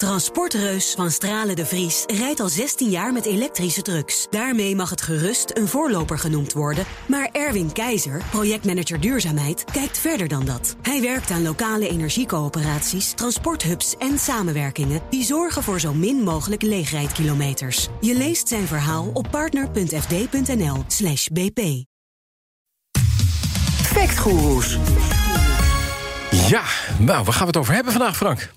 Transportreus van Stralen de Vries rijdt al 16 jaar met elektrische trucks. Daarmee mag het gerust een voorloper genoemd worden. Maar Erwin Keizer, projectmanager duurzaamheid, kijkt verder dan dat. Hij werkt aan lokale energiecoöperaties, transporthubs en samenwerkingen... die zorgen voor zo min mogelijk leegrijdkilometers. Je leest zijn verhaal op partner.fd.nl slash bp. Factgoeroes. Ja, nou, waar gaan we het over hebben vandaag, Frank?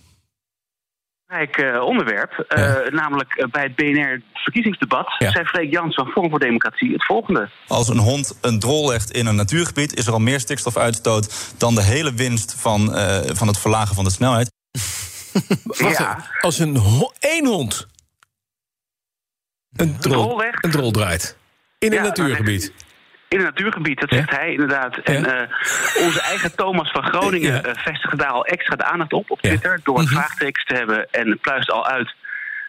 Belangrijk uh, onderwerp. Uh, namelijk uh, bij het BNR-verkiezingsdebat ja. zei Freek Jans van Forum voor Democratie het volgende. Als een hond een drol legt in een natuurgebied, is er al meer stikstofuitstoot dan de hele winst van, van het verlagen van de snelheid. Wacht ja. als een ho één hond een drol, drol een drol draait in een natuurgebied in een natuurgebied, dat zegt hij inderdaad. En uh, onze eigen Thomas van Groningen ja. uh, vestigde daar al extra de aandacht op op Twitter... door het mm -hmm. vraagtekens te hebben en pluist al uit...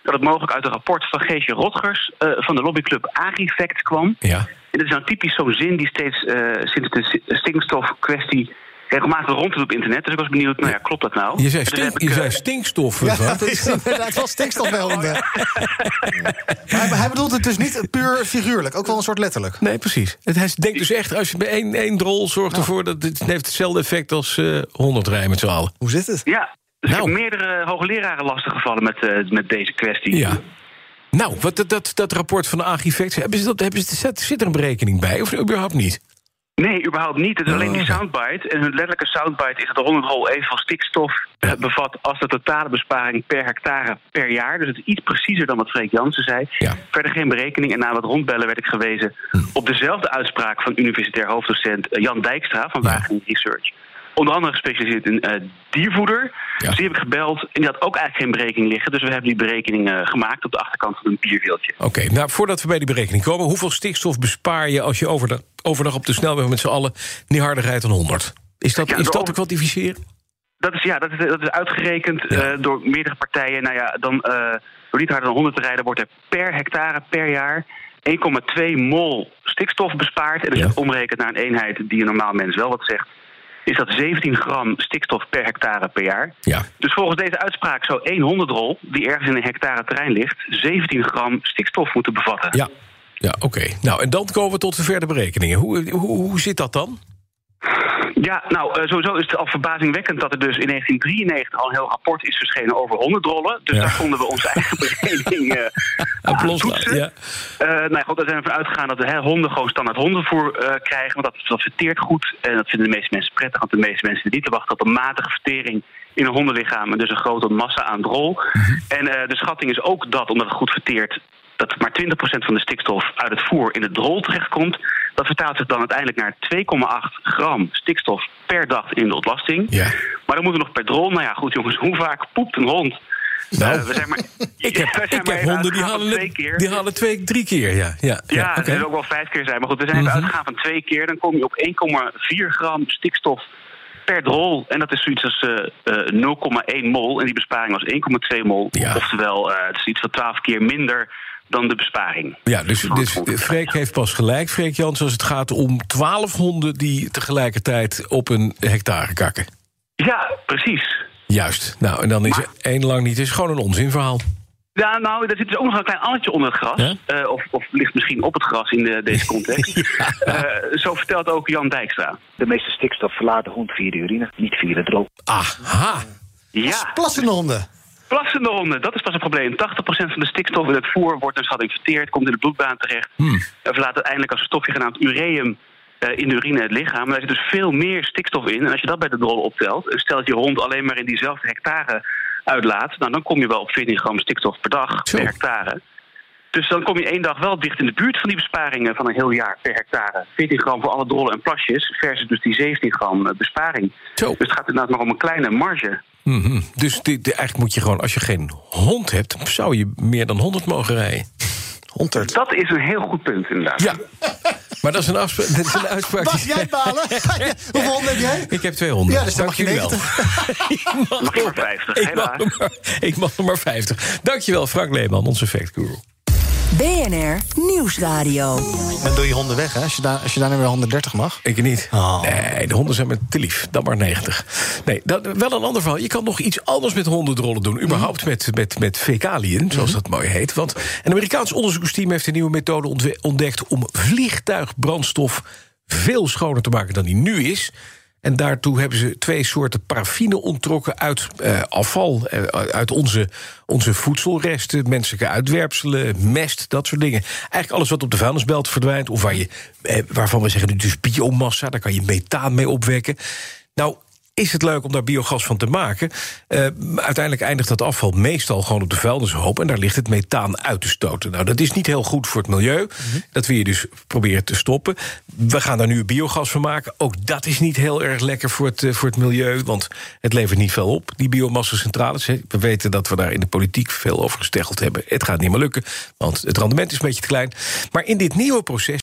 dat het mogelijk uit een rapport van Geesje Rotgers... Uh, van de lobbyclub Agrifact kwam. Ja. En dat is nou typisch zo'n zin die steeds sinds de stikstofkwestie regelmatig rond op internet. Dus ik was benieuwd, nou ja, klopt dat nou? Je zei, stink, je zei stinkstof. Ja, dat is inderdaad wel stikstof bij honden. hij, hij bedoelt het dus niet puur figuurlijk, ook wel een soort letterlijk. Nee, precies. Het, hij denkt dus echt, als je bij één, één drol zorgt ervoor... dat het heeft hetzelfde effect als uh, 100 rijden met z'n allen. Hoe zit het? Ja, dus nou. ik heb meerdere hoogleraren lastiggevallen met, uh, met deze kwestie. Ja. Nou, wat, dat, dat, dat rapport van de Agrifact, hebben ze dat, hebben ze, zit er een berekening bij of überhaupt niet? Nee, überhaupt niet. Het is alleen die soundbite. En hun letterlijke soundbite is dat de 100 rol evenveel stikstof ja. bevat als de totale besparing per hectare per jaar. Dus het is iets preciezer dan wat Freek Jansen zei. Ja. Verder geen berekening. En na wat rondbellen werd ik gewezen hm. op dezelfde uitspraak van universitair hoofddocent Jan Dijkstra van Wageningen Research. Onder andere gespecialiseerd in uh, diervoeder. Ja. Dus die heb ik gebeld en die had ook eigenlijk geen berekening liggen. Dus we hebben die berekening uh, gemaakt op de achterkant van een bierveeltje. Oké, okay, nou voordat we bij die berekening komen... hoeveel stikstof bespaar je als je overdag, overdag op de snelweg... met z'n allen niet harder rijdt dan 100? Is dat, ja, is dat over... te kwantificeren? Dat is, ja, dat is, dat is uitgerekend ja. uh, door meerdere partijen. Nou ja, dan, door niet harder dan 100 te rijden... wordt er per hectare per jaar 1,2 mol stikstof bespaard. En je het omrekent naar een eenheid die een normaal mens wel wat zegt is dat 17 gram stikstof per hectare per jaar. Ja. Dus volgens deze uitspraak zou één honderdrol, die ergens in een hectare terrein ligt, 17 gram stikstof moeten bevatten. Ja, ja oké. Okay. Nou, en dan komen we tot de verder berekeningen. Hoe, hoe, hoe zit dat dan? Ja, nou, uh, sowieso is het al verbazingwekkend dat er dus in 1993 al een heel rapport is verschenen over honderdrollen. Dus ja. daar konden we onze eigen berekening uh, aan toetsen. Ja. Uh, nou goed, daar zijn we van uitgegaan dat we hè, honden gewoon standaard hondenvoer krijgen. Want dat, dat verteert goed en dat vinden de meeste mensen prettig. Want de meeste mensen niet te wachten op een matige vertering in een hondenlichaam. En dus een grote massa aan drol. Mhm. Mm -hmm. En de schatting is ook dat, omdat het goed verteert, dat maar 20% van de stikstof uit het voer in het drol terechtkomt. Dat vertaalt zich dan uiteindelijk naar 2,8 gram stikstof per dag in de ontlasting. Ja. Maar dan moeten we nog per drol. Nou ja, goed jongens, hoe vaak poept een hond? Nou, uh, we zijn maar, ik heb, we zijn ik heb honden die halen, twee keer. die halen twee, drie keer. Ja, ja, ja, ja okay. dat ook wel vijf keer zijn. Maar goed, we zijn mm -hmm. uitgegaan van twee keer. Dan kom je op 1,4 gram stikstof per drol. En dat is zoiets als uh, uh, 0,1 mol. En die besparing was 1,2 mol. Ja. Oftewel, het is iets van 12 keer minder dan de besparing. Ja, dus, dus Freek heeft pas gelijk, Freek Jans... als het gaat om 12 honden die tegelijkertijd op een hectare kakken. Ja, precies. Juist. Nou, en dan is maar, één lang niet. Het is gewoon een onzinverhaal. Ja, nou, er zit dus ook nog een klein alletje onder het gras. Ja? Uh, of, of ligt misschien op het gras in de, deze context. ja. uh, zo vertelt ook Jan Dijkstra. De meeste stikstof verlaat de hond via de urine, niet via de droog. Aha. Ja. Plassende honden. Plassende honden, dat is pas een probleem. 80% van de stikstof in het voer wordt dus geïnfecteerd, komt in de bloedbaan terecht. Hmm. En verlaat uiteindelijk als een stofje genaamd ureum uh, in de urine het lichaam. Maar daar zit dus veel meer stikstof in. En als je dat bij de drol optelt, en stelt je hond alleen maar in diezelfde hectare uitlaat, nou, dan kom je wel op 14 gram stikstof per dag Zo. per hectare. Dus dan kom je één dag wel dicht in de buurt van die besparingen van een heel jaar per hectare. 14 gram voor alle drollen en plasjes, versus dus die 17 gram besparing. Zo. Dus het gaat inderdaad nog om een kleine marge. Mm -hmm. Dus die, die, eigenlijk moet je gewoon, als je geen hond hebt... zou je meer dan 100 mogen rijden. 100. Dat is een heel goed punt, inderdaad. Ja, maar dat is een, afspraak, dat is een uitspraak... Mag jij balen? Hoeveel honden heb jij? Ik heb twee honden. Ja, dus dan mag je wel. ik mag, mag maar 50, ik mag, maar, ik mag er maar 50. Dankjewel, Frank Leeman, onze effectguru. BNR Nieuwsradio. Dan doe je honden weg, hè? Als je, daar, als je daarna weer 130 mag. Ik niet. Oh. Nee, de honden zijn met te lief. Dan maar 90. Nee, dat, wel een ander verhaal. Je kan nog iets anders met hondendrollen doen. Überhaupt met, met, met fecaliën, zoals dat mooi heet. Want een Amerikaans onderzoeksteam heeft een nieuwe methode ontdekt... om vliegtuigbrandstof veel schoner te maken dan die nu is. En daartoe hebben ze twee soorten paraffine onttrokken uit eh, afval, eh, uit onze, onze voedselresten, menselijke uitwerpselen, mest, dat soort dingen. Eigenlijk alles wat op de vuilnisbelt verdwijnt, of waar je, eh, waarvan we zeggen, dus biomassa, daar kan je methaan mee opwekken. Nou, is het leuk om daar biogas van te maken. Uh, uiteindelijk eindigt dat afval meestal gewoon op de vuilnishoop... en daar ligt het methaan uit te stoten. Nou, dat is niet heel goed voor het milieu. Dat wil je dus proberen te stoppen. We gaan daar nu biogas van maken. Ook dat is niet heel erg lekker voor het, uh, voor het milieu... want het levert niet veel op, die biomassa-centrales. We weten dat we daar in de politiek veel over gesteggeld hebben. Het gaat niet meer lukken, want het rendement is een beetje te klein. Maar in dit nieuwe proces...